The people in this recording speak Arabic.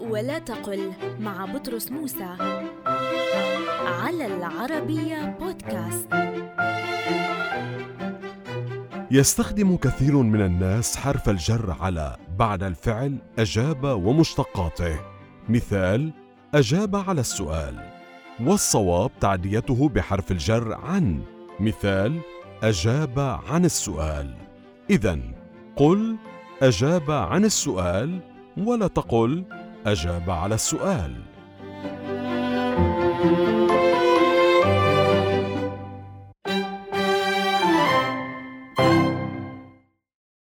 ولا تقل مع بطرس موسى على العربية بودكاست. يستخدم كثير من الناس حرف الجر على بعد الفعل أجاب ومشتقاته. مثال أجاب على السؤال. والصواب تعديته بحرف الجر عن. مثال أجاب عن السؤال. إذا قل أجاب عن السؤال ولا تقل أجاب على السؤال.